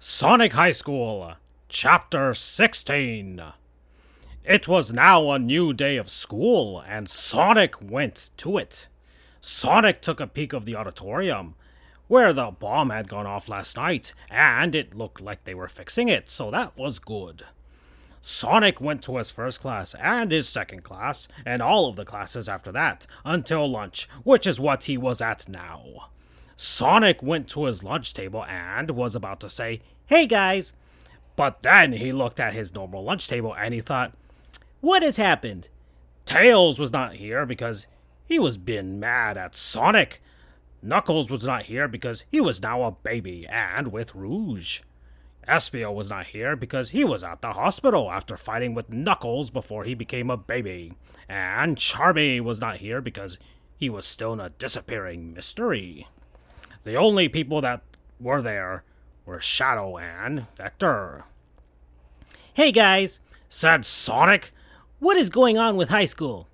Sonic High School, Chapter 16. It was now a new day of school, and Sonic went to it. Sonic took a peek of the auditorium, where the bomb had gone off last night, and it looked like they were fixing it, so that was good. Sonic went to his first class and his second class, and all of the classes after that, until lunch, which is what he was at now. Sonic went to his lunch table and was about to say, Hey guys! But then he looked at his normal lunch table and he thought, What has happened? Tails was not here because he was being mad at Sonic. Knuckles was not here because he was now a baby and with Rouge. Espio was not here because he was at the hospital after fighting with Knuckles before he became a baby. And Charmy was not here because he was still in a disappearing mystery. The only people that were there were Shadow and Vector. Hey guys, said Sonic. What is going on with high school?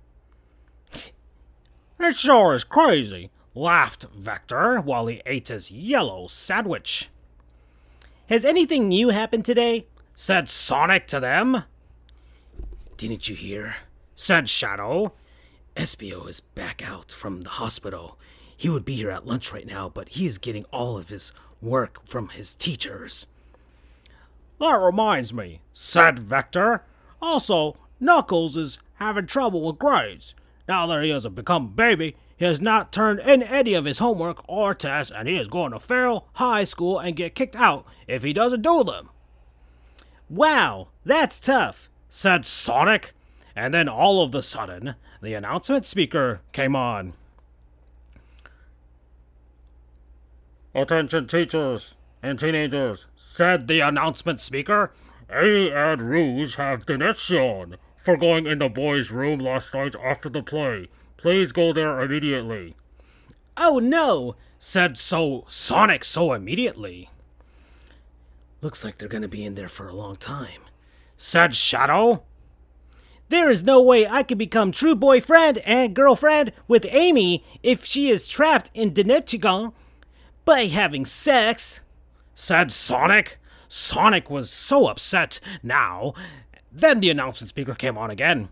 It sure is crazy, laughed Vector while he ate his yellow sandwich. Has anything new happened today? said Sonic to them. Didn't you hear? said Shadow. Espio is back out from the hospital. He would be here at lunch right now, but he is getting all of his work from his teachers. That reminds me, said Vector. Also, Knuckles is having trouble with grades. Now that he has become a baby, he has not turned in any of his homework or tests, and he is going to fail high school and get kicked out if he doesn't do them. Wow, that's tough, said Sonic. And then all of a sudden, the announcement speaker came on. Attention teachers and teenagers, said the announcement speaker. A and Rouge have detention for going in the boys' room last night after the play. Please go there immediately. Oh no, said so Sonic so immediately. Looks like they're gonna be in there for a long time, said Shadow. There is no way I can become true boyfriend and girlfriend with Amy if she is trapped in Denechigon by having sex, said Sonic. Sonic was so upset now. Then the announcement speaker came on again.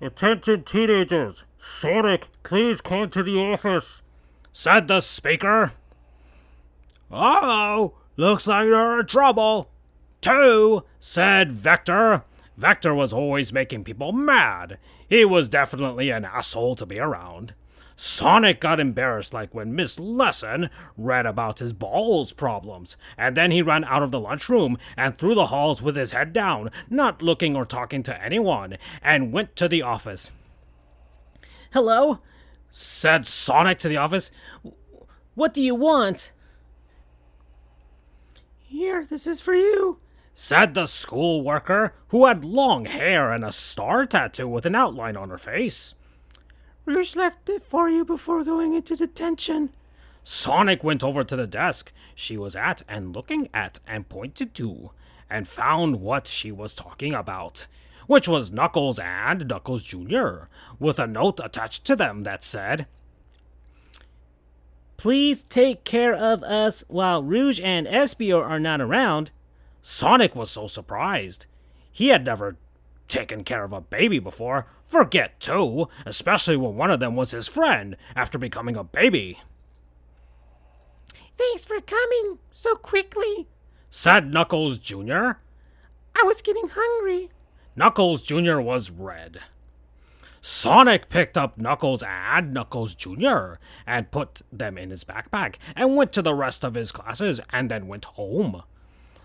Attention teenagers! Sonic, please come to the office, said the speaker. Uh oh, looks like you're in trouble. Two, said Vector. Vector was always making people mad. He was definitely an asshole to be around. Sonic got embarrassed like when Miss Lesson read about his balls problems, and then he ran out of the lunchroom and through the halls with his head down, not looking or talking to anyone, and went to the office. Hello? said Sonic to the office. What do you want? Here, this is for you, said the school worker, who had long hair and a star tattoo with an outline on her face. Rouge left it for you before going into detention. Sonic went over to the desk she was at and looking at and pointed to, and found what she was talking about, which was Knuckles and Knuckles Jr., with a note attached to them that said, Please take care of us while Rouge and Espio are not around. Sonic was so surprised. He had never taken care of a baby before. Forget two, especially when one of them was his friend after becoming a baby. Thanks for coming so quickly, said Knuckles Jr. I was getting hungry. Knuckles Jr. was red. Sonic picked up Knuckles and Knuckles Jr. and put them in his backpack and went to the rest of his classes and then went home.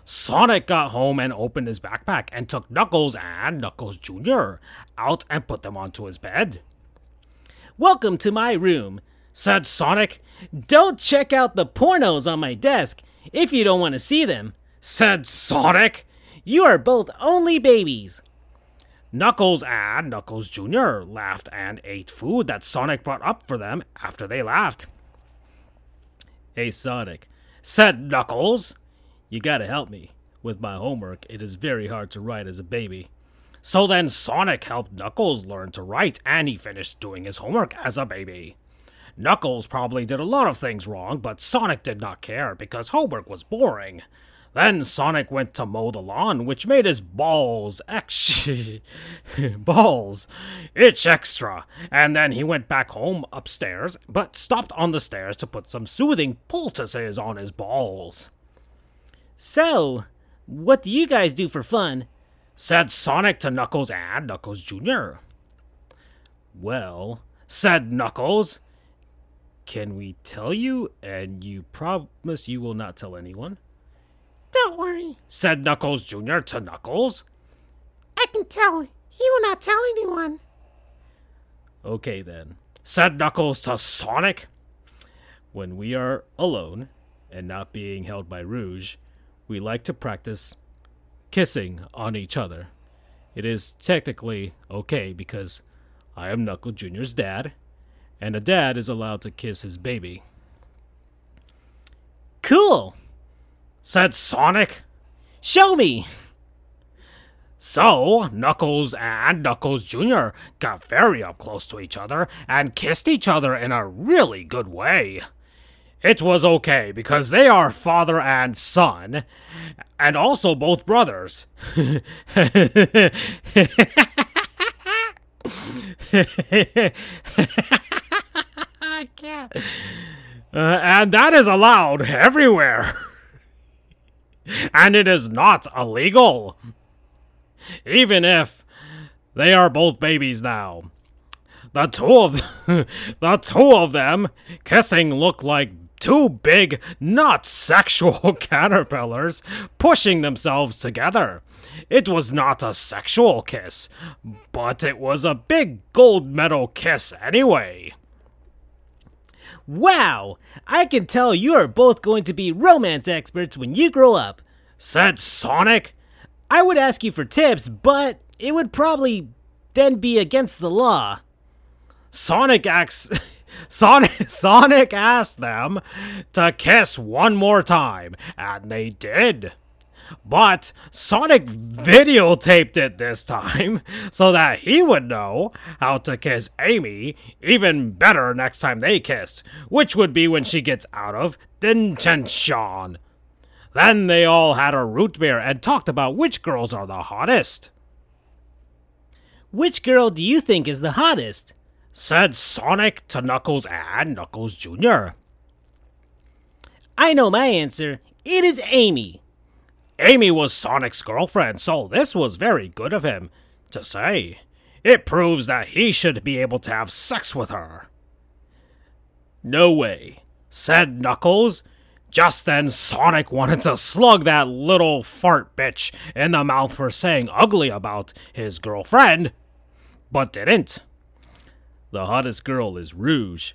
Sonic got home and opened his backpack and took Knuckles and Knuckles Jr. out and put them onto his bed. Welcome to my room, said Sonic. Don't check out the pornos on my desk if you don't want to see them, said Sonic. You are both only babies. Knuckles and Knuckles Jr. laughed and ate food that Sonic brought up for them after they laughed. Hey, Sonic, said Knuckles. You gotta help me. With my homework, it is very hard to write as a baby. So then Sonic helped Knuckles learn to write, and he finished doing his homework as a baby. Knuckles probably did a lot of things wrong, but Sonic did not care because homework was boring. Then Sonic went to mow the lawn, which made his balls actually balls itch extra. And then he went back home upstairs, but stopped on the stairs to put some soothing poultices on his balls. So, what do you guys do for fun? Said Sonic to Knuckles and Knuckles Jr. Well, said Knuckles, can we tell you? And you promise you will not tell anyone? Don't worry, said Knuckles Jr. to Knuckles. I can tell. He will not tell anyone. Okay then, said Knuckles to Sonic. When we are alone and not being held by Rouge, we like to practice kissing on each other. It is technically okay because I am Knuckle Jr.'s dad, and a dad is allowed to kiss his baby. Cool! Said Sonic. Show me! So, Knuckles and Knuckles Jr. got very up close to each other and kissed each other in a really good way. It was okay because they are father and son, and also both brothers. I can't. Uh, and that is allowed everywhere. and it is not illegal. Even if they are both babies now. The two of the two of them kissing look like two big, not sexual caterpillars pushing themselves together. It was not a sexual kiss, but it was a big gold medal kiss anyway. Wow! I can tell you are both going to be romance experts when you grow up. Said Sonic. I would ask you for tips, but it would probably then be against the law. Sonic acts. Sonic, Sonic asked them to kiss one more time, and they did. But Sonic videotaped it this time so that he would know how to kiss Amy even better next time they kissed, which would be when she gets out of detention. Then they all had a root beer and talked about which girls are the hottest. Which girl do you think is the hottest? Said Sonic to Knuckles and Knuckles Jr. I know my answer. It is Amy. Amy was Sonic's girlfriend, so this was very good of him to say. It proves that he should be able to have sex with her. No way, said Knuckles. Just then, Sonic wanted to slug that little fart bitch in the mouth for saying ugly about his girlfriend, but didn't. The hottest girl is Rouge.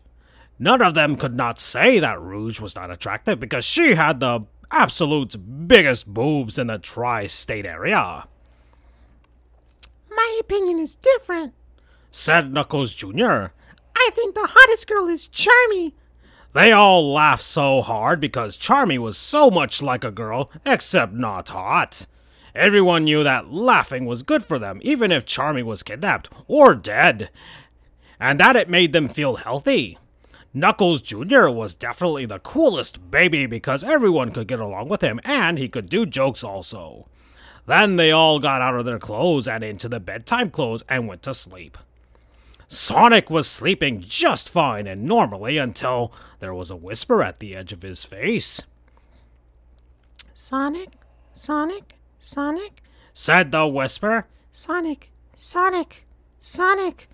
None of them could not say that Rouge was not attractive because she had the absolute biggest boobs in the tri state area. My opinion is different, said Knuckles Jr. I think the hottest girl is Charmy. They all laughed so hard because Charmy was so much like a girl, except not hot. Everyone knew that laughing was good for them, even if Charmy was kidnapped or dead, and that it made them feel healthy. Knuckles Jr. was definitely the coolest baby because everyone could get along with him and he could do jokes also. Then they all got out of their clothes and into the bedtime clothes and went to sleep. Sonic was sleeping just fine and normally until there was a whisper at the edge of his face. Sonic? Sonic? Sonic? Said the whisper. Sonic? Sonic? Sonic?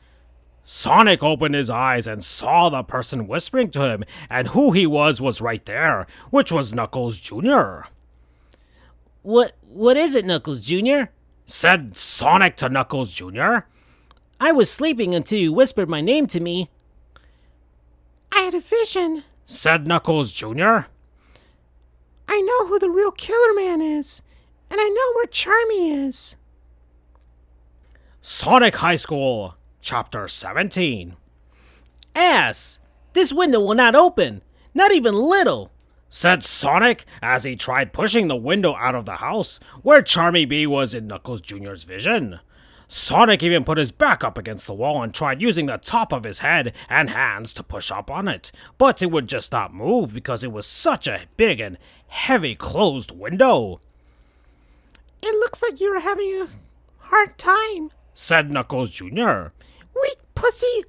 Sonic opened his eyes and saw the person whispering to him, and who he was was right there, which was Knuckles Jr. What what is it, Knuckles Jr.? Said Sonic to Knuckles Jr. I was sleeping until you whispered my name to me. I had a vision, said Knuckles Jr. I know who the real Killer Man is, and I know where Charmy is. Sonic High School, Chapter 17. Ass! This window will not open, not even little, said Sonic as he tried pushing the window out of the house where Charmy Bee was in Knuckles Jr.'s vision. Sonic even put his back up against the wall and tried using the top of his head and hands to push up on it, but it would just not move because it was such a big and heavy closed window. It looks like you're having a hard time, said Knuckles Jr. Weak pussy.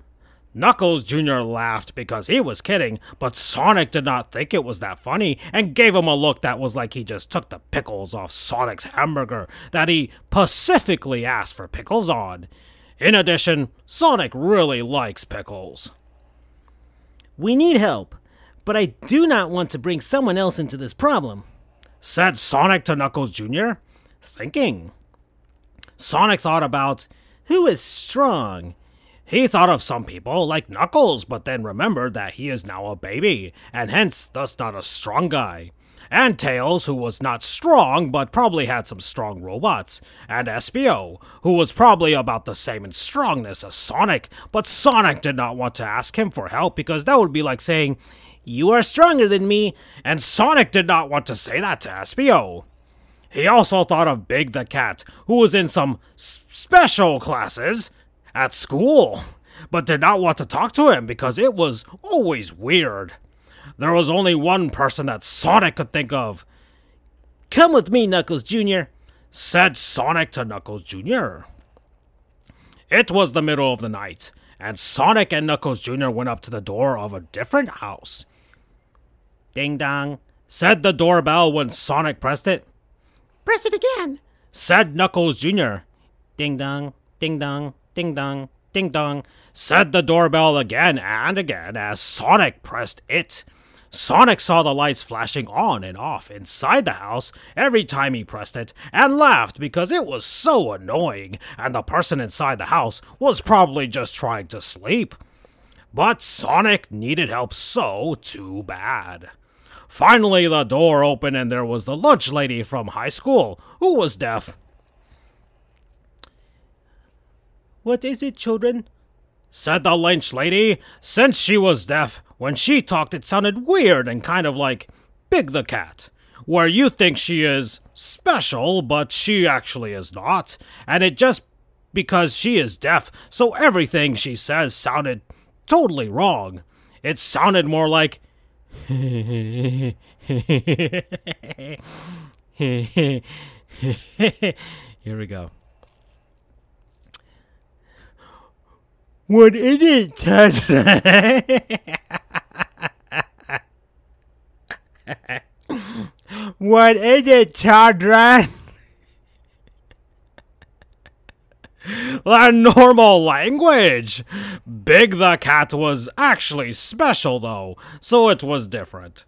Knuckles Jr. laughed because he was kidding, but Sonic did not think it was that funny and gave him a look that was like he just took the pickles off Sonic's hamburger that he pacifically asked for pickles on. In addition, Sonic really likes pickles. We need help, but I do not want to bring someone else into this problem, said Sonic to Knuckles Jr., thinking. Sonic thought about who is strong he thought of some people like Knuckles, but then remembered that he is now a baby, and hence thus not a strong guy. And Tails, who was not strong, but probably had some strong robots. And Espio, who was probably about the same in strongness as Sonic, but Sonic did not want to ask him for help because that would be like saying, You are stronger than me, and Sonic did not want to say that to Espio. He also thought of Big the Cat, who was in some special classes, at school, but did not want to talk to him because it was always weird. There was only one person that Sonic could think of. Come with me, Knuckles Jr., said Sonic to Knuckles Jr. It was the middle of the night, and Sonic and Knuckles Jr. went up to the door of a different house. Ding dong, said the doorbell when Sonic pressed it. Press it again, said Knuckles Jr. Ding dong, ding dong, Ding dong, ding dong, said the doorbell again and again as Sonic pressed it. Sonic saw the lights flashing on and off inside the house every time he pressed it and laughed because it was so annoying and the person inside the house was probably just trying to sleep. But Sonic needed help so too bad. Finally, the door opened and there was the lunch lady from high school who was deaf. What is it, children? Said the lynch lady. Since she was deaf, when she talked, it sounded weird and kind of like Big the Cat, where you think she is special, but she actually is not. And it just because she is deaf, so everything she says sounded totally wrong. It sounded more like. Here we go. What is it, Tata? what is it, children? A normal language. Big the Cat was actually special, though, so it was different.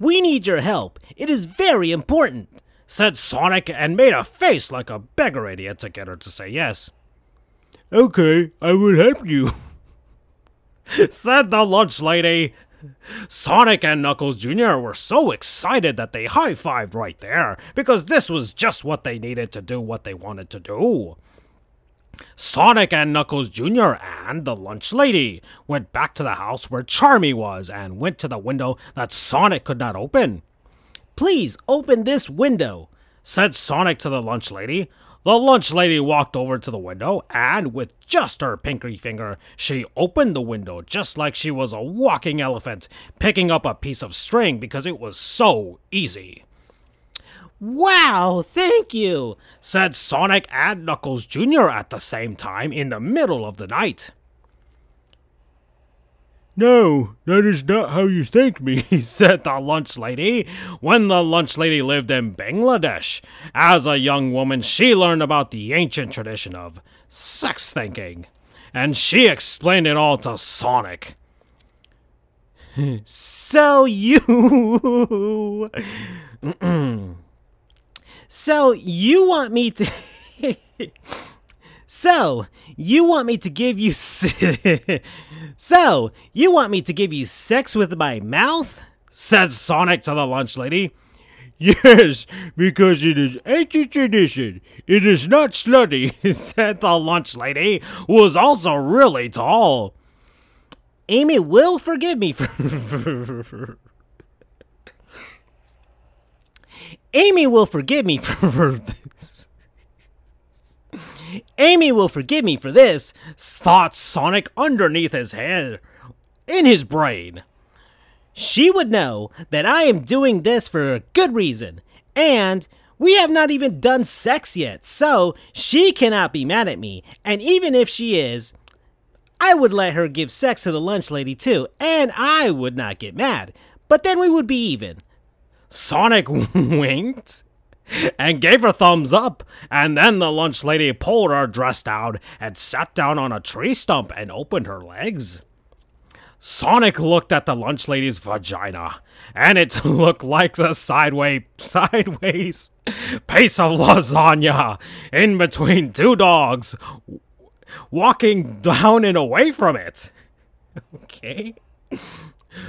We need your help. It is very important, said Sonic and made a face like a beggar idiot to get her to say yes. Okay, I will help you, said the lunch lady. Sonic and Knuckles Jr. were so excited that they high fived right there because this was just what they needed to do what they wanted to do. Sonic and Knuckles Jr. and the lunch lady went back to the house where Charmy was and went to the window that Sonic could not open. Please open this window, said Sonic to the lunch lady. The lunch lady walked over to the window, and with just her pinky finger, she opened the window just like she was a walking elephant, picking up a piece of string because it was so easy. Wow, thank you, said Sonic and Knuckles Jr. at the same time in the middle of the night. No, that is not how you thank me, said the lunch lady. When the lunch lady lived in Bangladesh, as a young woman, she learned about the ancient tradition of sex thinking, and she explained it all to Sonic. so you. so you want me to. So, you want me to give you. so, you want me to give you sex with my mouth? Said Sonic to the lunch lady. Yes, because it is ancient tradition. It is not slutty, said the lunch lady, who was also really tall. Amy will forgive me for. Amy will forgive me for this. Amy will forgive me for this, thought Sonic underneath his head, in his brain. she would know that I am doing this for a good reason. And we have not even done sex yet, so she cannot be mad at me. And even if she is, I would let her give sex to the lunch lady too, and I would not get mad. But then we would be even. Sonic winked and gave a thumbs up, and then the lunch lady pulled her dress down and sat down on a tree stump and opened her legs. Sonic looked at the lunch lady's vagina, and it looked like a sideways, sideways piece of lasagna in between two dogs walking down and away from it. Okay.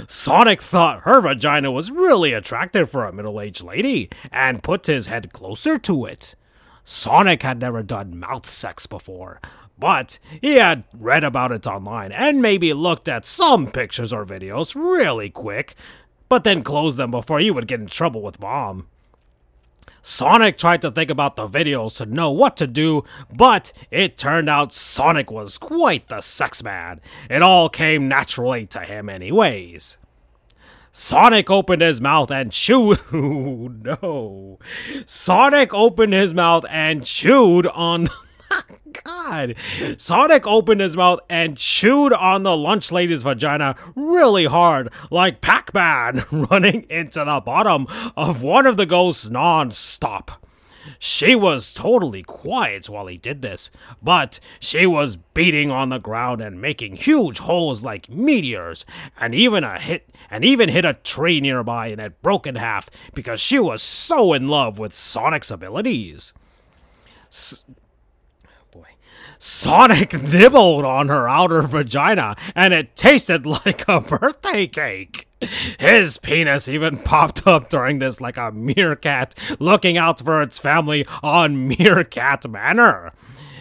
Sonic thought her vagina was really attractive for a middle aged lady and put his head closer to it. Sonic had never done mouth sex before, but he had read about it online and maybe looked at some pictures or videos really quick, but then closed them before he would get in trouble with mom. Sonic tried to think about the videos to know what to do, but it turned out Sonic was quite the sex man. It all came naturally to him, anyways. Sonic opened his mouth and chewed. no. Sonic opened his mouth and chewed on. God. Sonic opened his mouth and chewed on the lunch lady's vagina really hard, like Pac Man running into the bottom of one of the ghosts non stop. She was totally quiet while he did this, but she was beating on the ground and making huge holes like meteors, and even a hit and even hit a tree nearby and it broke in half because she was so in love with Sonic's abilities. S- Sonic nibbled on her outer vagina, and it tasted like a birthday cake. His penis even popped up during this like a meerkat looking out for its family on Meerkat Manor.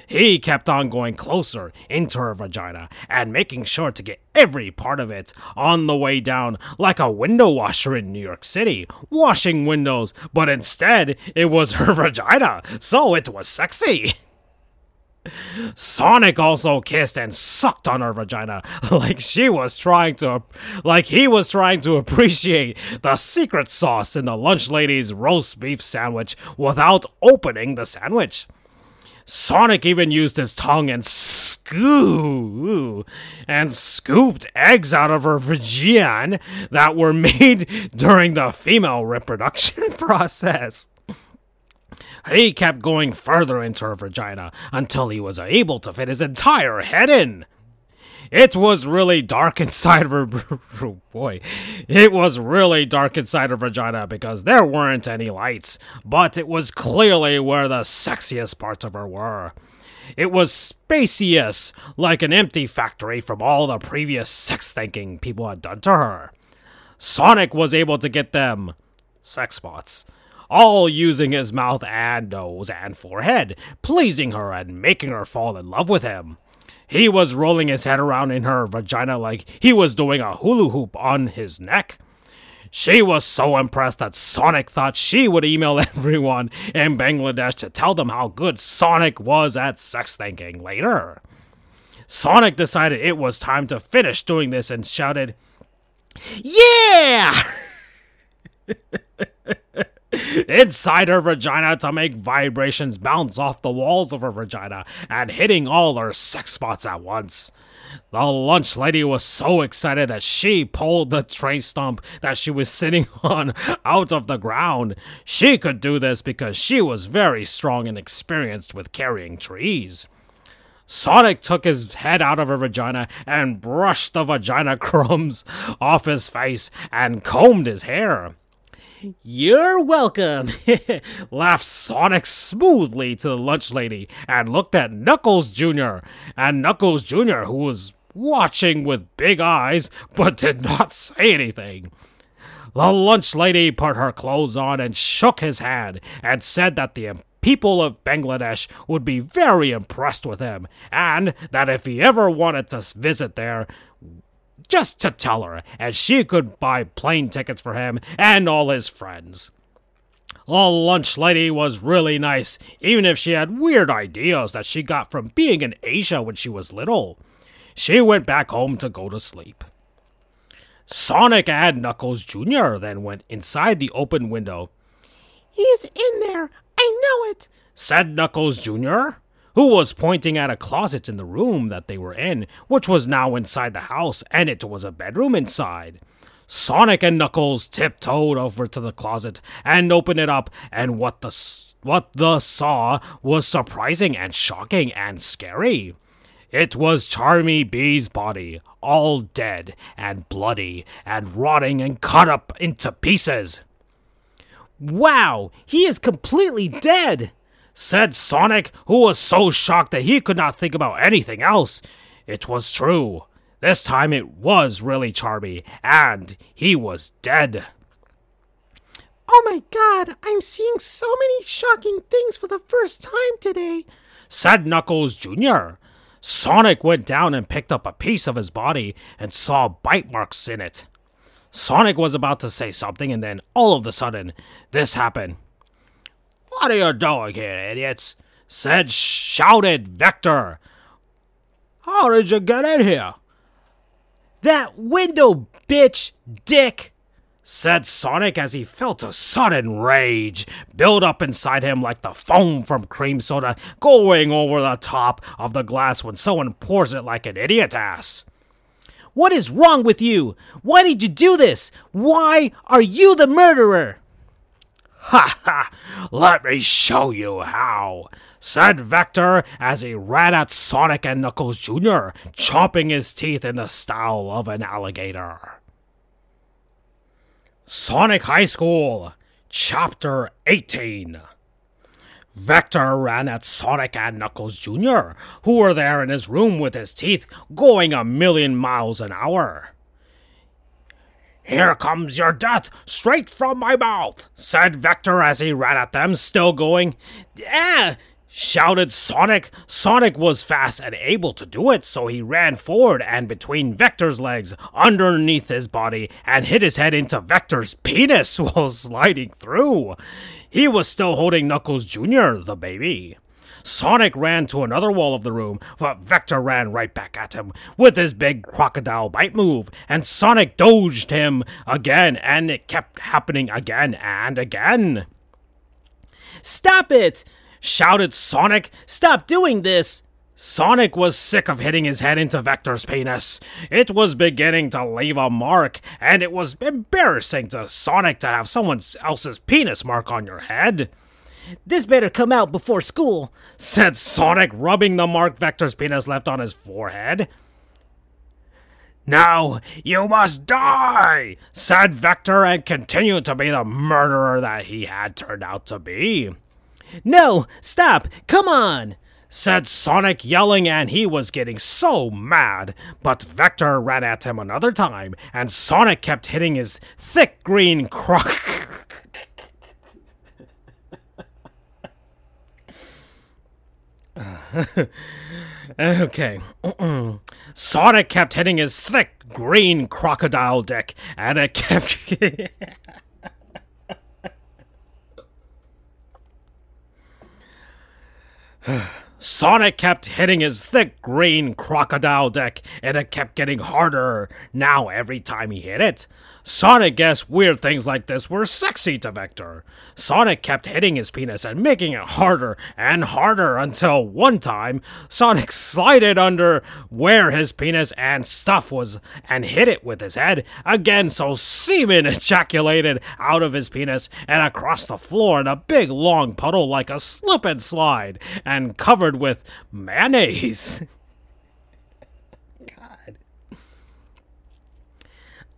He kept on going closer into her vagina and making sure to get every part of it on the way down, like a window washer in New York City, washing windows, but instead it was her vagina, so it was sexy. Sonic also kissed and sucked on her vagina like she was trying to like he was trying to appreciate the secret sauce in the lunch lady's roast beef sandwich without opening the sandwich. Sonic even used his tongue and scoop and scooped eggs out of her vagina that were made during the female reproduction process. He kept going further into her vagina until he was able to fit his entire head in. It was really dark inside of her. Oh boy. It was really dark inside her vagina because there weren't any lights, but it was clearly where the sexiest parts of her were. It was spacious, like an empty factory from all the previous sex thinking people had done to her. Sonic was able to get them sex spots all using his mouth and nose and forehead, pleasing her and making her fall in love with him. He was rolling his head around in her vagina like he was doing a hula hoop on his neck. She was so impressed that Sonic thought she would email everyone in Bangladesh to tell them how good Sonic was at sex thinking later. Sonic decided it was time to finish doing this and shouted, Yeah! inside her vagina to make vibrations bounce off the walls of her vagina and hitting all her sex spots at once. The lunch lady was so excited that she pulled the tray stump that she was sitting on out of the ground. She could do this because she was very strong and experienced with carrying trees. Sonic took his head out of her vagina and brushed the vagina crumbs off his face and combed his hair. You're welcome, laughed Sonic smoothly to the lunch lady and looked at Knuckles Jr. And Knuckles Jr., who was watching with big eyes but did not say anything. The lunch lady put her clothes on and shook his hand and said that the people of Bangladesh would be very impressed with him and that if he ever wanted to visit there, just to tell her, as she could buy plane tickets for him and all his friends. The lunch lady was really nice, even if she had weird ideas that she got from being in Asia when she was little. She went back home to go to sleep. Sonic and Knuckles Jr. then went inside the open window, He's in there. I know it. said Knuckles Jr., who was pointing at a closet in the room that they were in, which was now inside the house, and it was a bedroom inside. Sonic and Knuckles tiptoed over to the closet and opened it up, and what the what the saw was surprising and shocking and scary. It was Charmy Bee's body, all dead and bloody and rotting and cut up into pieces. Wow, he is completely dead. Said Sonic, who was so shocked that he could not think about anything else. It was true. This time it was really Charmy, and he was dead. Oh my god, I'm seeing so many shocking things for the first time today. Said Knuckles Jr. Sonic went down and picked up a piece of his body and saw bite marks in it. Sonic was about to say something, and then all of a sudden, this happened. What are you doing here, idiots? Said shouted Vector. How did you get in here? That window, bitch, dick. said Sonic as he felt a sudden rage build up inside him like the foam from cream soda going over the top of the glass when someone pours it like an idiot ass. What is wrong with you? Why did you do this? Why are you the murderer? Ha! Let me show you how, said Vector as he ran at Sonic and Knuckles Jr., chomping his teeth in the style of an alligator. Sonic High School, Chapter 18. Vector ran at Sonic and Knuckles Jr., who were there in his room with his teeth going a million miles an hour. Here comes your death, straight from my mouth, said Vector as he ran at them, still going. Ah! shouted Sonic. Sonic was fast and able to do it, so he ran forward and between Vector's legs, underneath his body, and hit his head into Vector's penis while sliding through. He was still holding Knuckles Jr., the baby. Sonic ran to another wall of the room, but Vector ran right back at him with his big crocodile bite move, and Sonic dodged him again, and it kept happening again and again. Stop it! Shouted Sonic. Stop doing this! Sonic was sick of hitting his head into Vector's penis. It was beginning to leave a mark, and it was embarrassing to Sonic to have someone else's penis mark on your head. This better come out before school. said Sonic, rubbing the mark Vector's penis left on his forehead. Now you must die, said Vector, and continued to be the murderer that he had turned out to be. No, stop! Come on! Said Sonic, yelling, and he was getting so mad. But Vector ran at him another time, and Sonic kept hitting his thick green croc. okay. Sonic kept hitting his thick green crocodile dick, and it kept. Sonic kept hitting his thick green crocodile dick, and it kept getting harder now every time he hit it. Sonic guessed weird things like this were sexy to Vector. Sonic kept hitting his penis and making it harder and harder until one time Sonic slided under where his penis and stuff was and hit it with his head again so semen ejaculated out of his penis and across the floor in a big long puddle like a slip and slide and covered with mayonnaise. God.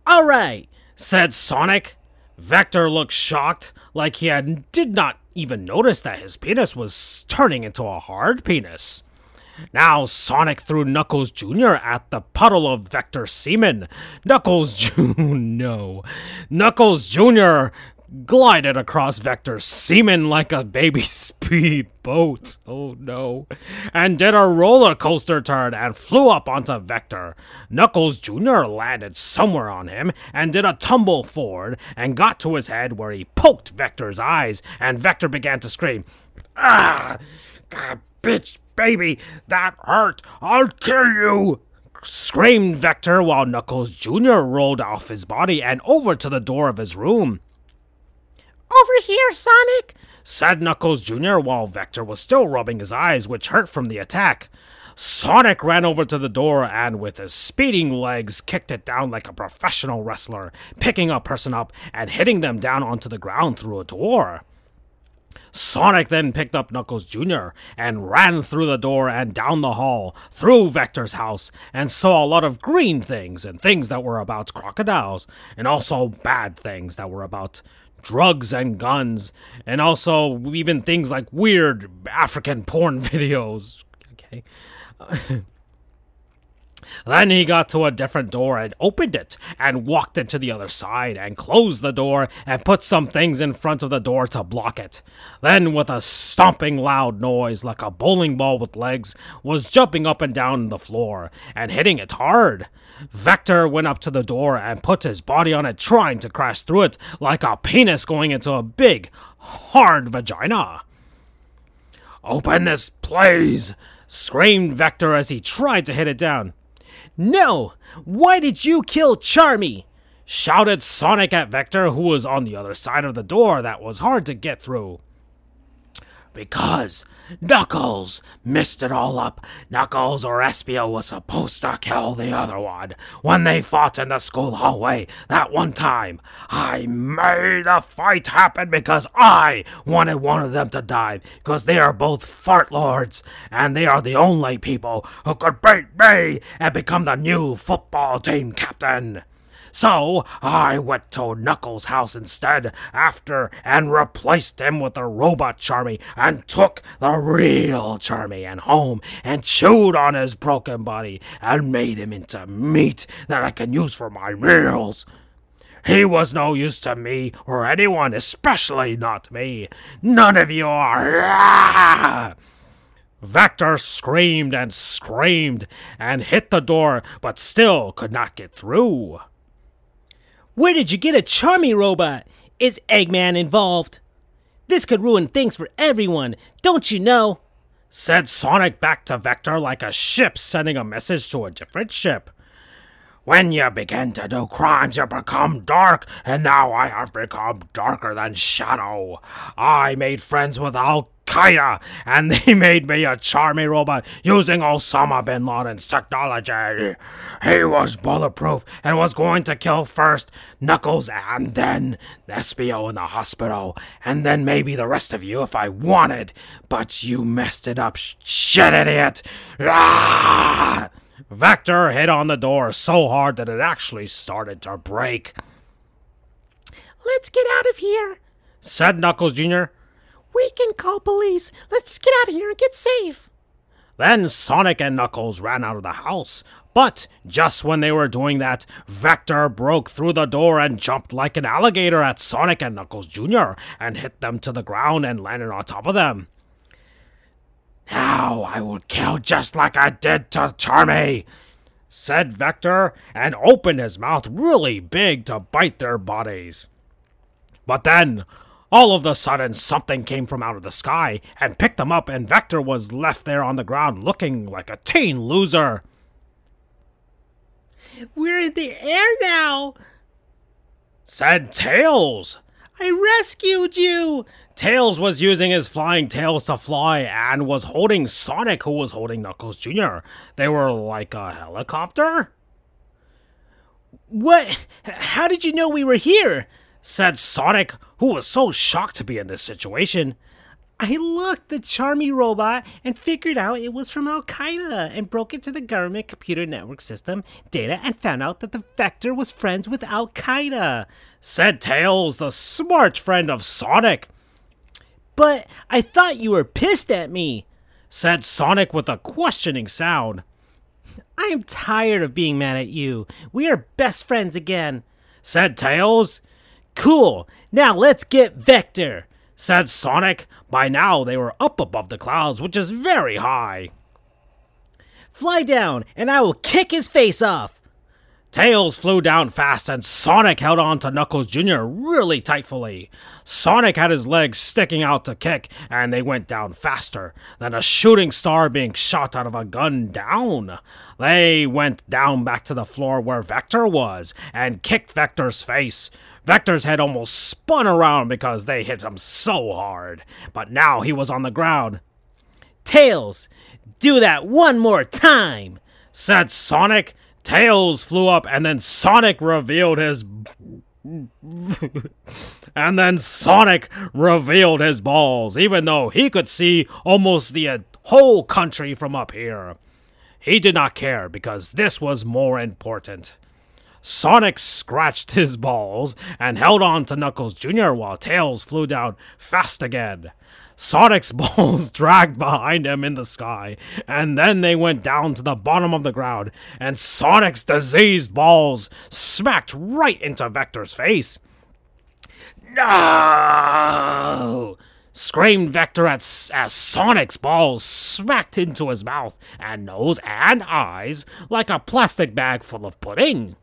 All right. Said Sonic. Vector looked shocked, like he had did not even notice that his penis was turning into a hard penis. Now Sonic threw Knuckles Jr. at the puddle of Vector semen. Knuckles Jr. no. Knuckles Jr. glided across Vector's semen like a baby speed boat. Oh no. And did a roller coaster turn and flew up onto Vector. Knuckles Jr. landed somewhere on him and did a tumble forward and got to his head where he poked Vector's eyes and Vector began to scream, Ah! God, bitch, baby, that hurt! I'll kill you! screamed Vector while Knuckles Jr. rolled off his body and over to the door of his room. Over here, Sonic! said Knuckles Jr. while Vector was still rubbing his eyes, which hurt from the attack. Sonic ran over to the door and, with his speeding legs, kicked it down like a professional wrestler, picking a person up and hitting them down onto the ground through a door. Sonic then picked up Knuckles Jr. and ran through the door and down the hall, through Vector's house, and saw a lot of green things and things that were about crocodiles, and also bad things that were about drugs and guns, and also even things like weird African porn videos. Okay. Then he got to a different door and opened it and walked into the other side and closed the door and put some things in front of the door to block it. Then, with a stomping loud noise like a bowling ball with legs, was jumping up and down the floor and hitting it hard. Vector went up to the door and put his body on it, trying to crash through it like a penis going into a big, hard vagina. Open this, please! screamed Vector as he tried to hit it down. No! Why did you kill Charmy? shouted Sonic at Vector, who was on the other side of the door that was hard to get through. Because Knuckles messed it all up. Knuckles or Espio was supposed to kill the other one when they fought in the school hallway that one time. I made the fight happen because I wanted one of them to die because they are both fart lords and they are the only people who could beat me and become the new football team captain. So I went to Knuckles' house instead after and replaced him with the robot Charmy and took the real Charmy and home and chewed on his broken body and made him into meat that I can use for my meals. He was no use to me or anyone, especially not me. None of you are. Vector screamed and screamed and hit the door, but still could not get through. Where did you get a Charmy robot? Is Eggman involved? This could ruin things for everyone, don't you know? Said Sonic back to Vector like a ship sending a message to a different ship. When you begin to do crimes, you become dark, and now I have become darker than Shadow. I made friends with Al Qaeda, and they made me a Charmy robot using Osama bin Laden's technology. He was bulletproof and was going to kill first Knuckles and then Espio in the hospital, and then maybe the rest of you if I wanted. But you messed it up, shit idiot! Ah! Vector hit on the door so hard that it actually started to break. Let's get out of here, said Knuckles Jr. We can call police. Let's get out of here and get safe. Then Sonic and Knuckles ran out of the house. But just when they were doing that, Vector broke through the door and jumped like an alligator at Sonic and Knuckles Jr. and hit them to the ground and landed on top of them. Now I will kill just like I did to Charmy, said Vector, and opened his mouth really big to bite their bodies. But then, all of a sudden, something came from out of the sky and picked them up, and Vector was left there on the ground looking like a teen loser. We're in the air now, said Tails. I rescued you. Tails was using his flying tails to fly and was holding Sonic, who was holding Knuckles Jr. They were like a helicopter? What? How did you know we were here? Said Sonic, who was so shocked to be in this situation. I looked the Charmy robot and figured out it was from Al Qaeda and broke into the government computer network system data and found out that the Vector was friends with Al Qaeda. Said Tails, the smart friend of Sonic. But I thought you were pissed at me, said Sonic with a questioning sound. I am tired of being mad at you. We are best friends again, said Tails. Cool. Now let's get Vector, said Sonic. By now they were up above the clouds, which is very high. Fly down, and I will kick his face off, Tails flew down fast and Sonic held on to Knuckles Jr. really tightfully. Sonic had his legs sticking out to kick and they went down faster than a shooting star being shot out of a gun down. They went down back to the floor where Vector was and kicked Vector's face. Vector's head almost spun around because they hit him so hard, but now he was on the ground. Tails, do that one more time, said Sonic. Tails flew up, and then Sonic revealed his. and then Sonic revealed his balls, even though he could see almost the whole country from up here. He did not care because this was more important. Sonic scratched his balls and held on to Knuckles Jr. while Tails flew down fast again. Sonic's balls dragged behind him in the sky, and then they went down to the bottom of the ground, and Sonic's diseased balls smacked right into Vector's face. No! screamed Vector as, as Sonic's balls smacked into his mouth and nose and eyes like a plastic bag full of pudding.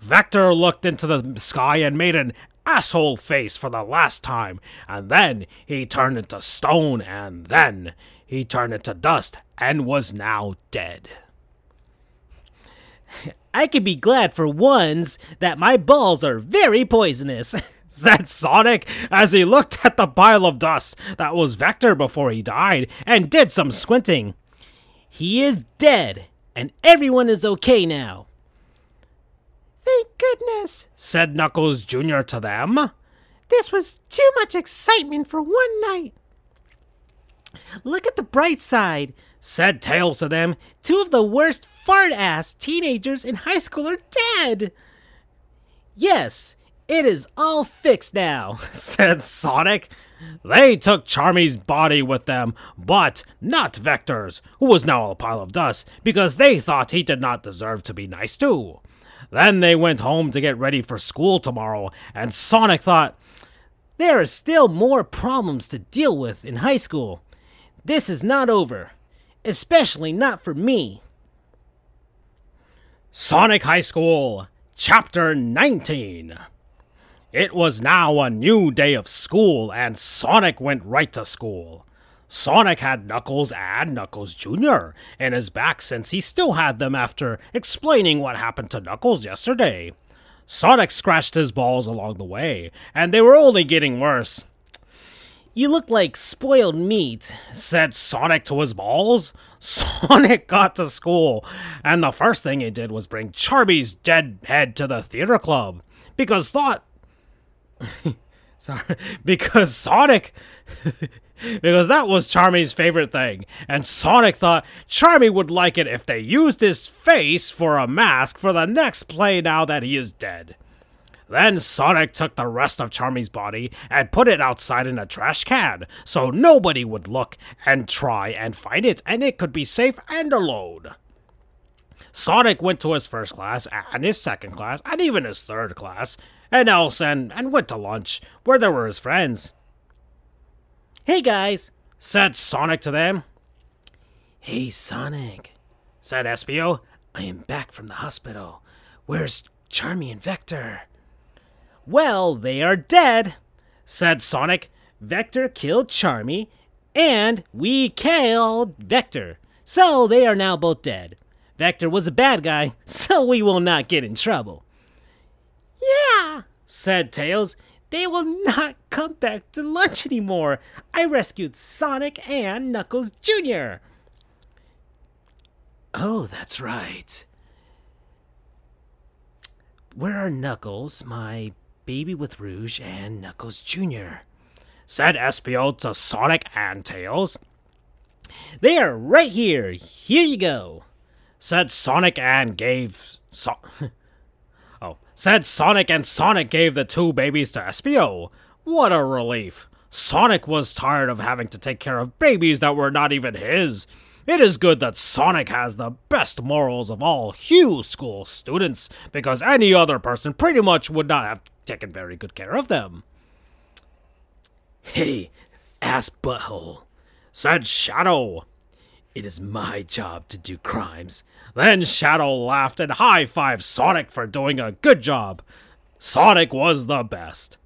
Vector looked into the sky and made an asshole face for the last time, and then he turned into stone, and then he turned into dust and was now dead. I can be glad for once that my balls are very poisonous, said Sonic as he looked at the pile of dust that was Vector before he died and did some squinting. He is dead, and everyone is okay now. Thank goodness, said Knuckles Jr. to them. This was too much excitement for one night. Look at the bright side, said Tails to them. Two of the worst fart ass teenagers in high school are dead. Yes, it is all fixed now, said Sonic. They took Charmy's body with them, but not Vector's, who was now a pile of dust, because they thought he did not deserve to be nice too. Then they went home to get ready for school tomorrow, and Sonic thought, There are still more problems to deal with in high school. This is not over, especially not for me. Sonic High School, Chapter 19. It was now a new day of school, and Sonic went right to school. Sonic had Knuckles and Knuckles Jr. in his back since he still had them after explaining what happened to Knuckles yesterday. Sonic scratched his balls along the way, and they were only getting worse. You look like spoiled meat, said Sonic to his balls. Sonic got to school, and the first thing he did was bring Charmy's dead head to the theater club because thought. Sorry, because Sonic because that was Charmy's favorite thing, and Sonic thought Charmy would like it if they used his face for a mask for the next play now that he is dead. Then Sonic took the rest of Charmy's body and put it outside in a trash can so nobody would look and try and find it and it could be safe and alone. Sonic went to his first class and his second class and even his third class and else and, and went to lunch where there were his friends. Hey guys, said Sonic to them. Hey Sonic, said Espio. I am back from the hospital. Where's Charmy and Vector? Well, they are dead, said Sonic. Vector killed Charmy, and we killed Vector. So they are now both dead. Vector was a bad guy, so we will not get in trouble. Yeah, said Tails. They will not come back to lunch anymore. I rescued Sonic and Knuckles Jr. Oh, that's right. Where are Knuckles, my baby with rouge, and Knuckles Jr.? said Espio to Sonic and Tails. They are right here. Here you go, said Sonic and gave. So- said Sonic, and Sonic gave the two babies to Espio. What a relief. Sonic was tired of having to take care of babies that were not even his. It is good that Sonic has the best morals of all Hugh School students, because any other person pretty much would not have taken very good care of them. Hey, ass butthole, said Shadow. It is my job to do crimes. Then Shadow laughed and high fived Sonic for doing a good job. Sonic was the best,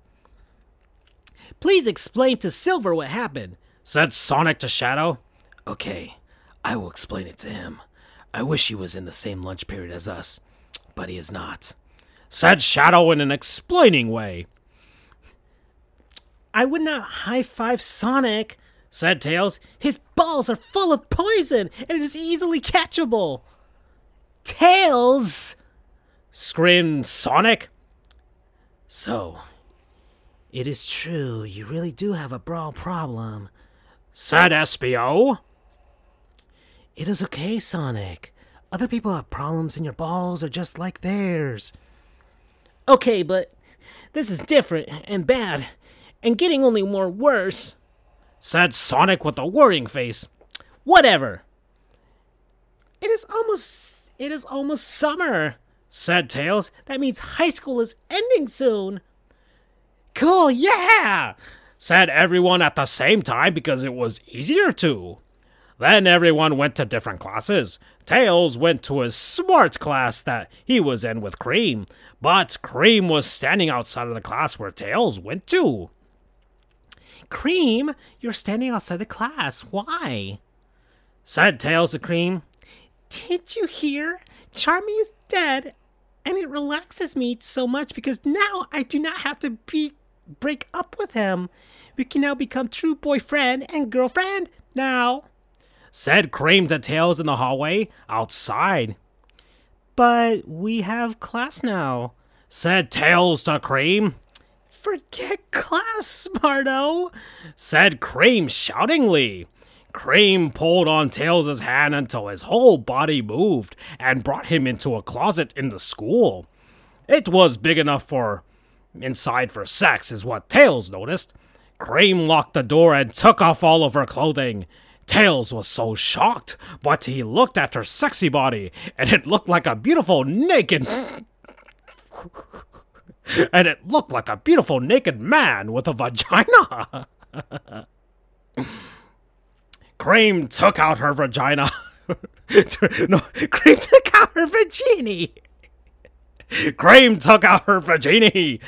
Please explain to Silver what happened. said Sonic to Shadow. Okay, I will explain it to him. I wish he was in the same lunch period as us, but he is not. Said Shadow in an explaining way. I would not high five Sonic, said Tails. His balls are full of poison and it is easily catchable. Tails! Screamed Sonic. So, It is true, you really do have a brawl problem. Said Espio. It is okay, Sonic. Other people have problems and your balls are just like theirs. Okay, but this is different and bad and getting only more worse. Said Sonic with a worrying face. Whatever. Is almost it is almost summer. Said Tails. That means high school is ending soon. Cool, yeah. Said everyone at the same time because it was easier to. Then everyone went to different classes. Tails went to his smart class that he was in with Cream, but Cream was standing outside of the class where Tails went to. Cream, you're standing outside the class. Why? Said Tails to Cream. Did you hear? Charmy is dead, and it relaxes me so much because now I do not have to be break up with him. We can now become true boyfriend and girlfriend now. Said Cream to Tails in the hallway outside. But we have class now. Said Tails to Cream. Forget class, Smarto. Said Cream shoutingly. Cream pulled on Tails' hand until his whole body moved and brought him into a closet in the school. It was big enough for inside for sex, is what Tails noticed. Cream locked the door and took off all of her clothing. Tails was so shocked, but he looked at her sexy body, and it looked like a beautiful naked. and it looked like a beautiful naked man with a vagina. Cream took out her vagina. no, Cream took out her vagina. Cream took out her vagina.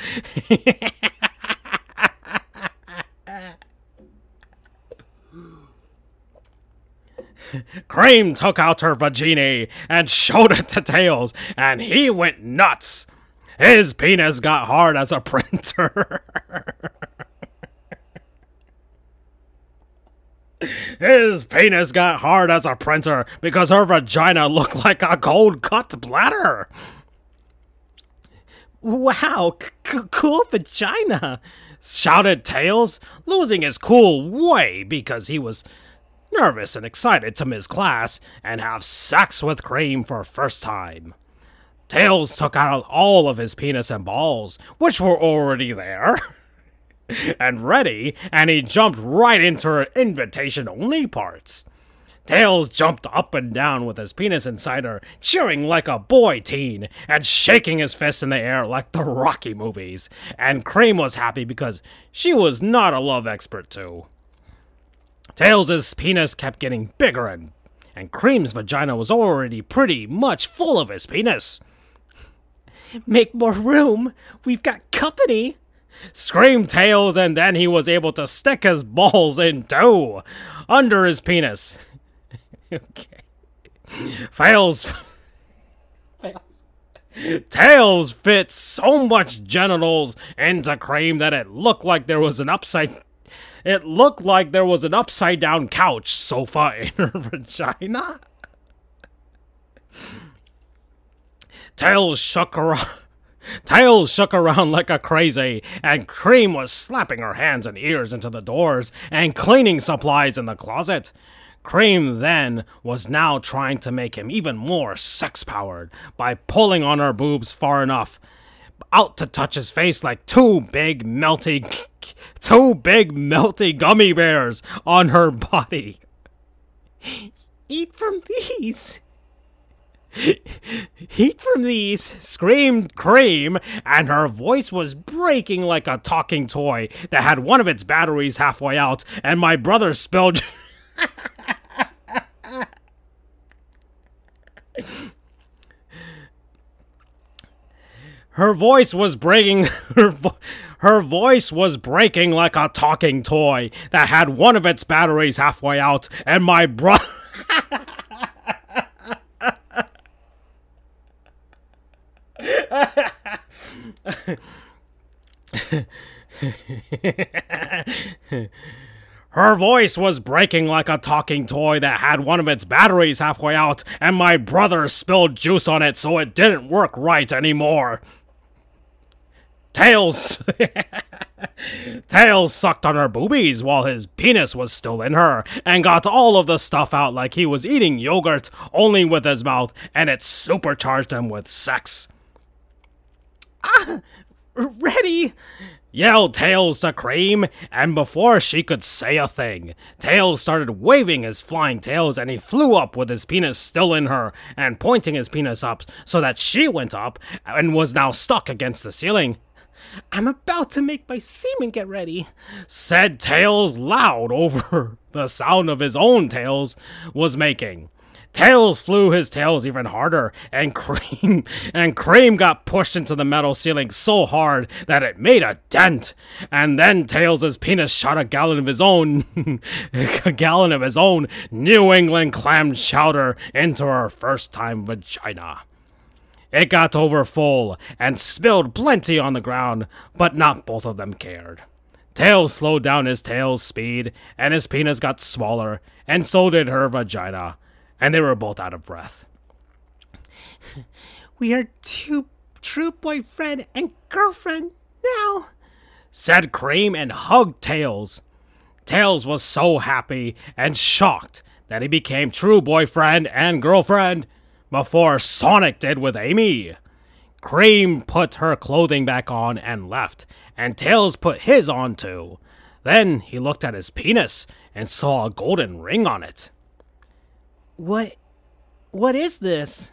Cream took out her vagina and showed it to Tails, and he went nuts. His penis got hard as a printer. His penis got hard as a printer because her vagina looked like a cold cut bladder. Wow, c- cool vagina. Shouted Tails, losing his cool way because he was nervous and excited to miss class and have sex with Cream for first time. Tails took out all of his penis and balls, which were already there. and ready, and he jumped right into her invitation only parts. Tails jumped up and down with his penis inside her, cheering like a boy teen, and shaking his fists in the air like the Rocky movies. And Cream was happy because she was not a love expert, too. Tails' penis kept getting bigger, and, and Cream's vagina was already pretty much full of his penis. Make more room. We've got company. Screamed Tails, and then he was able to stick his balls in too, under his penis. okay. Fails. Fails. Tails fit so much genitals into Cream that it looked like there was an upside. It looked like there was an upside down couch sofa in her vagina. Tails shook around. Tails shook around like a crazy, and Cream was slapping her hands and ears into the doors and cleaning supplies in the closet. Cream then was now trying to make him even more sex powered by pulling on her boobs far enough out to touch his face like two big melty two big melty gummy bears on her body. Eat from these. Heat from the East screamed cream, and her voice was breaking like a talking toy that had one of its batteries halfway out, and my brother spilled. her voice was breaking her, vo- her voice was breaking like a talking toy that had one of its batteries halfway out and my brother Her voice was breaking like a talking toy that had one of its batteries halfway out, and my brother spilled juice on it so it didn't work right anymore. Tails. Tails sucked on her boobies while his penis was still in her and got all of the stuff out like he was eating yogurt only with his mouth, and it supercharged him with sex. Ah, ready? yelled Tails to Cream, and before she could say a thing, Tails started waving his flying tails and he flew up with his penis still in her and pointing his penis up so that she went up and was now stuck against the ceiling. I'm about to make my semen get ready. Said Tails loud over the sound of his own tails was making. Tails flew his tails even harder, and Cream and Cream got pushed into the metal ceiling so hard that it made a dent. And then Tails' penis shot a gallon of his own, a gallon of his own New England clam chowder into her first time vagina. It got over full and spilled plenty on the ground, but not both of them cared. Tails slowed down his tail's speed, and his penis got smaller, and so did her vagina and they were both out of breath. We are two true boyfriend and girlfriend now, said Cream and hugged Tails. Tails was so happy and shocked that he became true boyfriend and girlfriend before Sonic did with Amy. Cream put her clothing back on and left, and Tails put his on too. Then he looked at his penis and saw a golden ring on it. What what is this?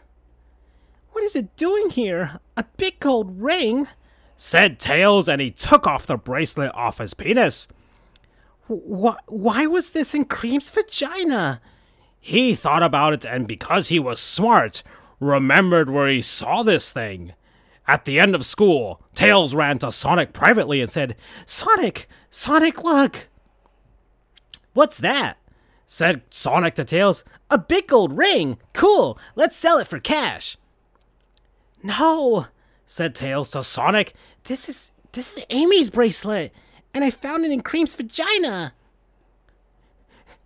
What is it doing here? A big gold ring? said Tails, and he took off the bracelet off his penis. Why, why was this in Cream's vagina? He thought about it, and because he was smart, remembered where he saw this thing. At the end of school, Tails ran to Sonic privately and said, Sonic! Sonic, look! What's that? Said Sonic to Tails. A big gold ring! Cool! Let's sell it for cash! No, said Tails to Sonic. This is this is Amy's bracelet, and I found it in Cream's vagina.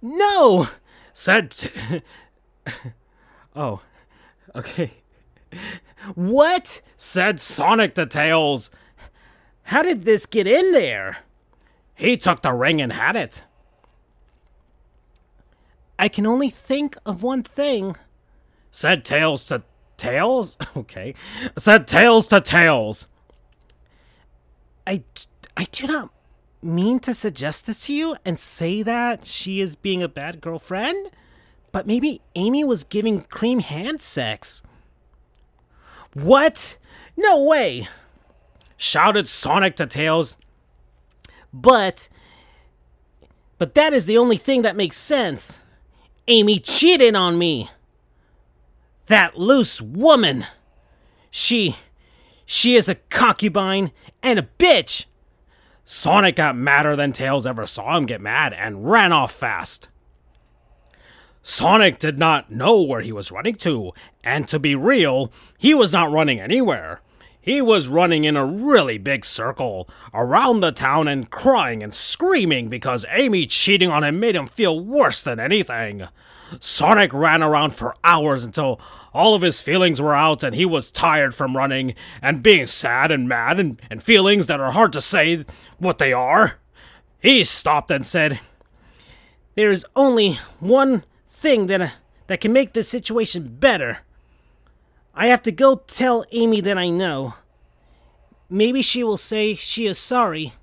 No, said. T- oh, okay. What? said Sonic to Tails. How did this get in there? He took the ring and had it. I can only think of one thing. Said Tails to Tails? Okay. Said Tails to Tails. I, I do not mean to suggest this to you and say that she is being a bad girlfriend, but maybe Amy was giving Cream hand sex. What? No way! Shouted Sonic to Tails. But. But that is the only thing that makes sense. Amy cheated on me. That loose woman. She. She is a concubine and a bitch. Sonic got madder than Tails ever saw him get mad and ran off fast. Sonic did not know where he was running to, and to be real, he was not running anywhere. He was running in a really big circle around the town and crying and screaming because Amy cheating on him made him feel worse than anything. Sonic ran around for hours until all of his feelings were out and he was tired from running and being sad and mad and, and feelings that are hard to say what they are. He stopped and said, There's only one thing that, that can make this situation better. I have to go tell Amy that I know. Maybe she will say she is sorry.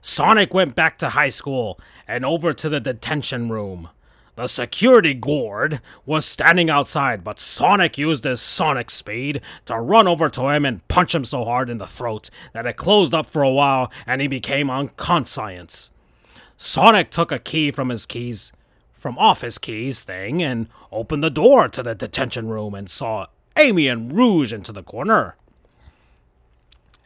Sonic went back to high school and over to the detention room. The security guard was standing outside, but Sonic used his sonic speed to run over to him and punch him so hard in the throat that it closed up for a while and he became unconscious. Sonic took a key from his keys from off his keys thing and opened the door to the detention room and saw Amy and Rouge into the corner.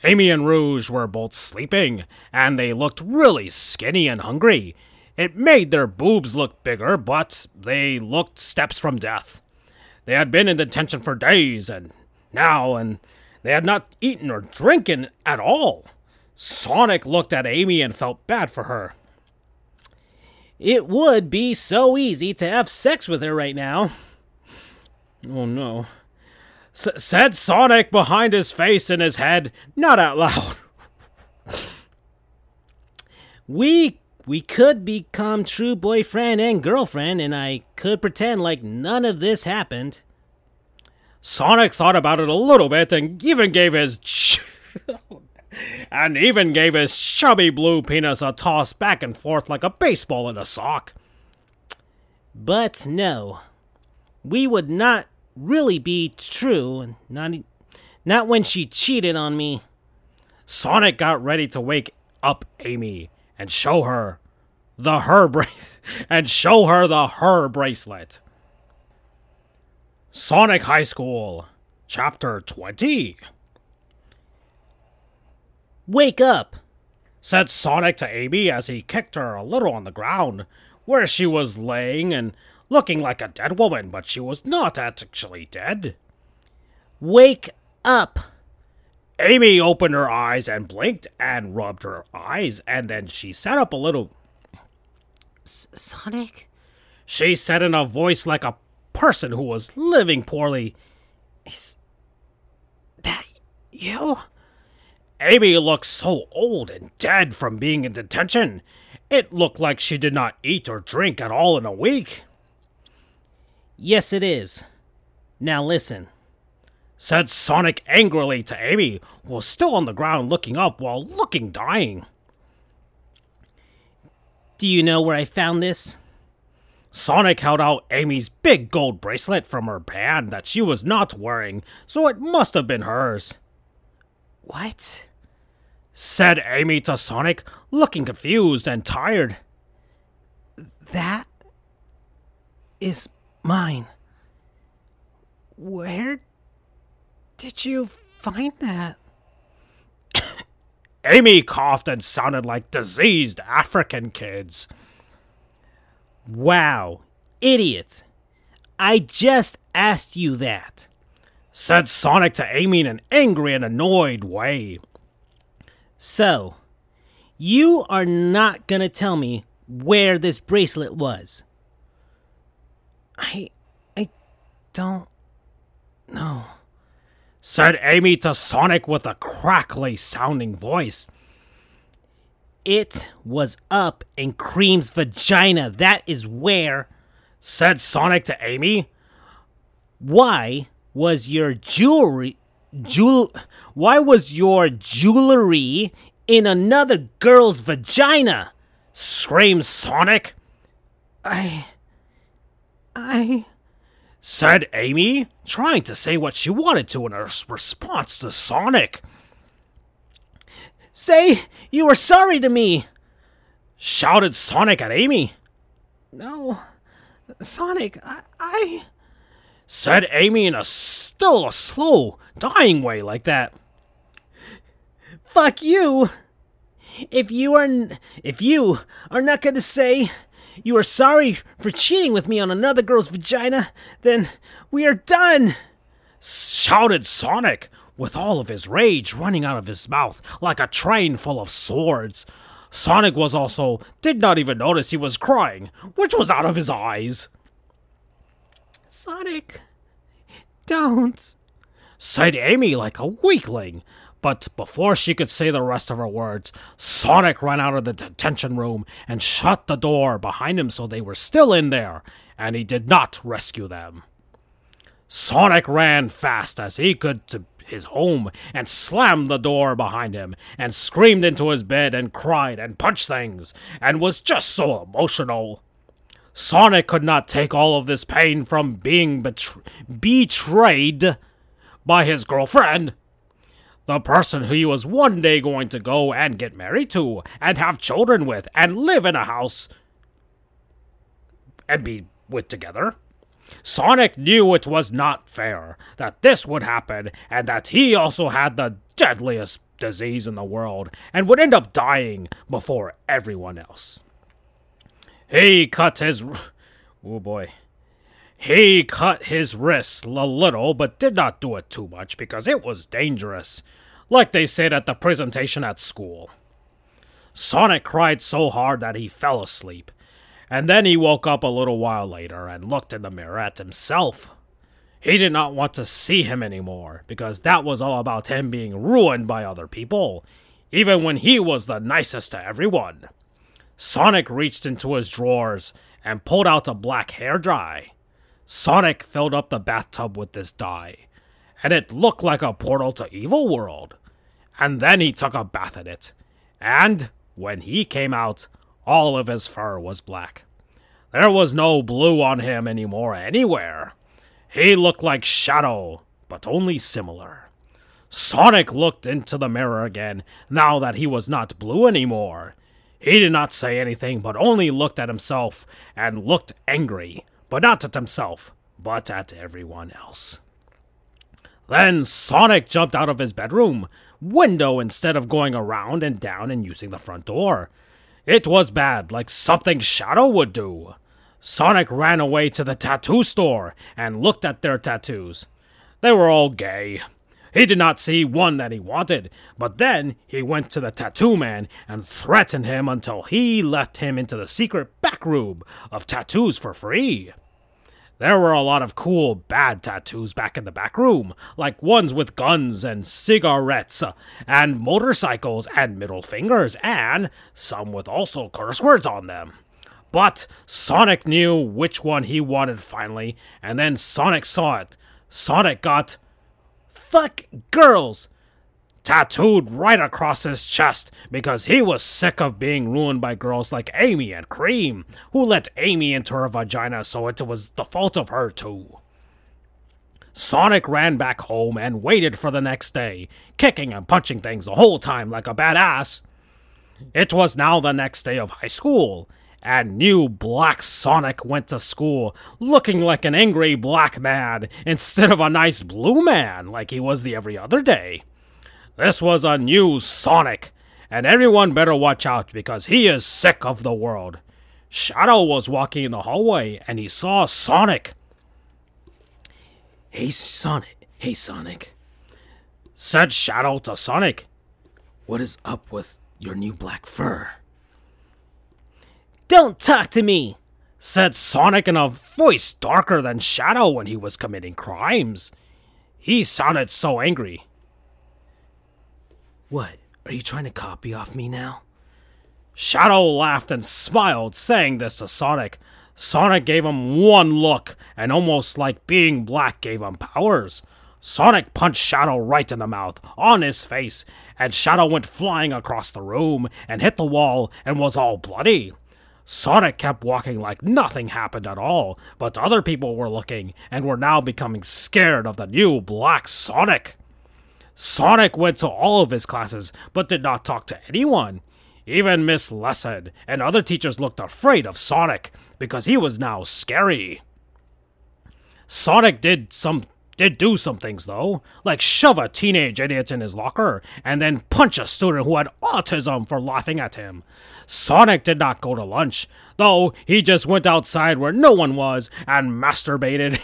Amy and Rouge were both sleeping, and they looked really skinny and hungry. It made their boobs look bigger, but they looked steps from death. They had been in detention for days, and now, and they had not eaten or drinking at all. Sonic looked at Amy and felt bad for her. It would be so easy to have sex with her right now. Oh no. S- said Sonic behind his face and his head, not out loud. We we could become true boyfriend and girlfriend and I could pretend like none of this happened. Sonic thought about it a little bit and even gave his and even gave his chubby blue penis a toss back and forth like a baseball in a sock. But no. We would not really be true, not e- not when she cheated on me. Sonic got ready to wake up Amy and show her the her brace and show her the her bracelet. Sonic High School, Chapter 20. Wake up. said Sonic to Amy as he kicked her a little on the ground, where she was laying and looking like a dead woman, but she was not actually dead. Wake up. Amy opened her eyes and blinked and rubbed her eyes, and then she sat up a little. Sonic? She said in a voice like a person who was living poorly. Is that you? Amy looked so old and dead from being in detention. It looked like she did not eat or drink at all in a week. Yes, it is. Now listen. said Sonic angrily to Amy, who was still on the ground looking up while looking dying. Do you know where I found this? Sonic held out Amy's big gold bracelet from her band that she was not wearing, so it must have been hers. What? Said Amy to Sonic, looking confused and tired. That is mine. Where did you find that? Amy coughed and sounded like diseased African kids. Wow, idiot. I just asked you that. Said Sonic to Amy in an angry and annoyed way. So, you are not gonna tell me where this bracelet was. I. I don't know. Said Amy to Sonic with a crackly sounding voice. It was up in Cream's vagina. That is where. Said Sonic to Amy. Why was your jewelry. Jewel. Why was your jewelry in another girl's vagina? Screamed Sonic. I. I. Said Amy, trying to say what she wanted to in her response to Sonic. Say you were sorry to me! Shouted Sonic at Amy. No. Sonic, I. I... Said Amy in a still a slow, dying way like that. Fuck you! If you are. N- if you are not gonna say you are sorry for cheating with me on another girl's vagina, then we are done! Shouted Sonic, with all of his rage running out of his mouth like a train full of swords. Sonic was also did not even notice he was crying, which was out of his eyes. Sonic, don't. Said Amy like a weakling. But before she could say the rest of her words, Sonic ran out of the detention room and shut the door behind him so they were still in there, and he did not rescue them. Sonic ran fast as he could to his home and slammed the door behind him and screamed into his bed and cried and punched things and was just so emotional. Sonic could not take all of this pain from being betr- betrayed by his girlfriend, the person he was one day going to go and get married to and have children with and live in a house and be with together. Sonic knew it was not fair that this would happen and that he also had the deadliest disease in the world and would end up dying before everyone else. He cut his. Oh boy. He cut his wrists a little, but did not do it too much because it was dangerous, like they said at the presentation at school. Sonic cried so hard that he fell asleep, and then he woke up a little while later and looked in the mirror at himself. He did not want to see him anymore, because that was all about him being ruined by other people, even when he was the nicest to everyone. Sonic reached into his drawers and pulled out a black hair dye. Sonic filled up the bathtub with this dye, and it looked like a portal to Evil World. And then he took a bath in it, and when he came out, all of his fur was black. There was no blue on him anymore anywhere. He looked like Shadow, but only similar. Sonic looked into the mirror again now that he was not blue anymore. He did not say anything, but only looked at himself and looked angry, but not at himself, but at everyone else. Then Sonic jumped out of his bedroom window instead of going around and down and using the front door. It was bad, like something Shadow would do. Sonic ran away to the tattoo store and looked at their tattoos. They were all gay. He did not see one that he wanted, but then he went to the tattoo man and threatened him until he left him into the secret back room of tattoos for free. There were a lot of cool bad tattoos back in the back room, like ones with guns and cigarettes and motorcycles and middle fingers, and some with also curse words on them. But Sonic knew which one he wanted finally, and then Sonic saw it. Sonic got fuck girls tattooed right across his chest because he was sick of being ruined by girls like Amy and Cream, who let Amy into her vagina, so it was the fault of her too. Sonic ran back home and waited for the next day, kicking and punching things the whole time like a badass. It was now the next day of high school, and new Black Sonic went to school looking like an angry black man instead of a nice blue man like he was the every other day. This was a new Sonic, and everyone better watch out because he is sick of the world. Shadow was walking in the hallway and he saw Sonic. Hey, Sonic. Hey, Sonic. Said Shadow to Sonic. What is up with your new black fur? Don't talk to me! Said Sonic in a voice darker than Shadow when he was committing crimes. He sounded so angry. What? Are you trying to copy off me now? Shadow laughed and smiled, saying this to Sonic. Sonic gave him one look, and almost like being black gave him powers. Sonic punched Shadow right in the mouth, on his face, and Shadow went flying across the room and hit the wall and was all bloody. Sonic kept walking like nothing happened at all, but other people were looking and were now becoming scared of the new Black Sonic. Sonic went to all of his classes, but did not talk to anyone. Even Miss Lesson and other teachers looked afraid of Sonic because he was now scary. Sonic did some did do some things though, like shove a teenage idiot in his locker and then punch a student who had autism for laughing at him. Sonic did not go to lunch, though he just went outside where no one was and masturbated.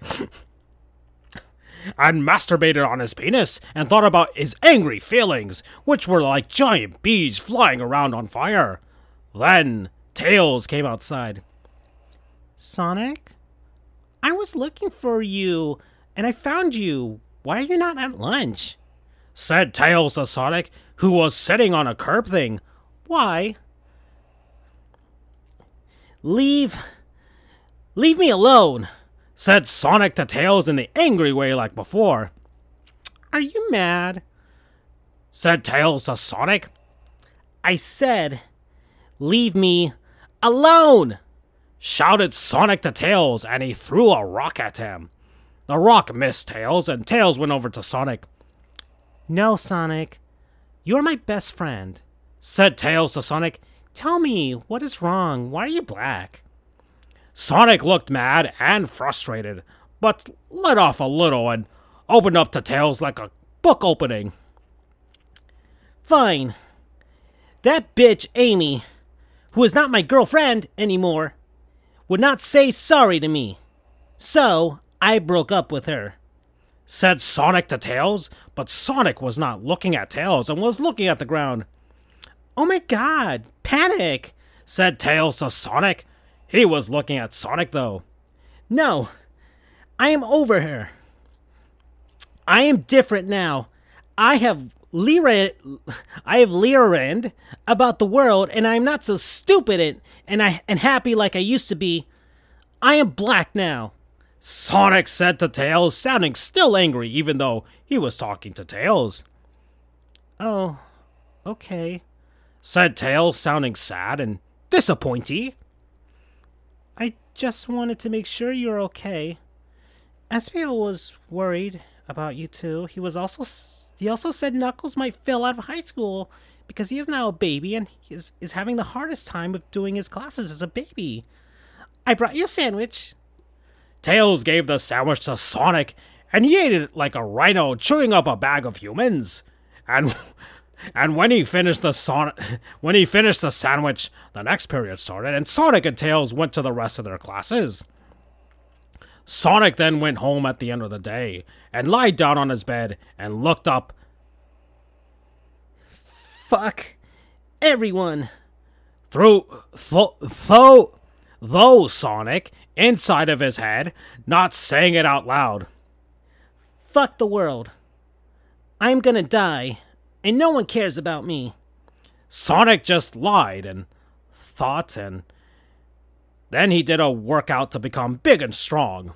and masturbated on his penis and thought about his angry feelings, which were like giant bees flying around on fire. Then Tails came outside. Sonic? I was looking for you, and I found you. Why are you not at lunch? Said Tails to Sonic, who was sitting on a curb thing. Why? Leave. Leave me alone, said Sonic to Tails in the angry way like before. Are you mad? said Tails to Sonic. I said, leave me alone, shouted Sonic to Tails, and he threw a rock at him. The rock missed Tails, and Tails went over to Sonic. No, Sonic. You're my best friend, said Tails to Sonic. Tell me, what is wrong? Why are you black? Sonic looked mad and frustrated, but let off a little and opened up to Tails like a book opening. Fine. That bitch, Amy, who is not my girlfriend anymore, would not say sorry to me. So I broke up with her. Said Sonic to Tails, but Sonic was not looking at Tails and was looking at the ground. Oh my god, panic! Said Tails to Sonic. He was looking at Sonic though. No, I am over her. I am different now. I have Lira, I have learned about the world, and I am not so stupid and, and I and happy like I used to be. I am black now. Sonic said to Tails, sounding still angry, even though he was talking to Tails. Oh, okay, said Tails, sounding sad and disappointed. I just wanted to make sure you're okay. Espio was worried about you too. He was also he also said Knuckles might fail out of high school because he is now a baby and he is, is having the hardest time of doing his classes as a baby. I brought you a sandwich. Tails gave the sandwich to Sonic, and he ate it like a rhino chewing up a bag of humans. And and when he finished the son- when he finished the sandwich, the next period started, and Sonic and Tails went to the rest of their classes. Sonic then went home at the end of the day and lied down on his bed and looked up. Fuck everyone. Through th- though though Sonic inside of his head, not saying it out loud. Fuck the world. I'm gonna die, and no one cares about me. Sonic just lied and thought, and then he did a workout to become big and strong.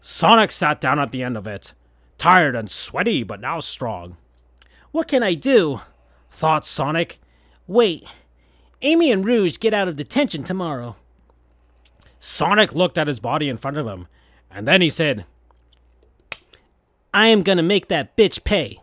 Sonic sat down at the end of it, tired and sweaty, but now strong. What can I do? thought Sonic. Wait, Amy and Rouge get out of detention tomorrow. Sonic looked at his body in front of him, and then he said, I am gonna make that bitch pay.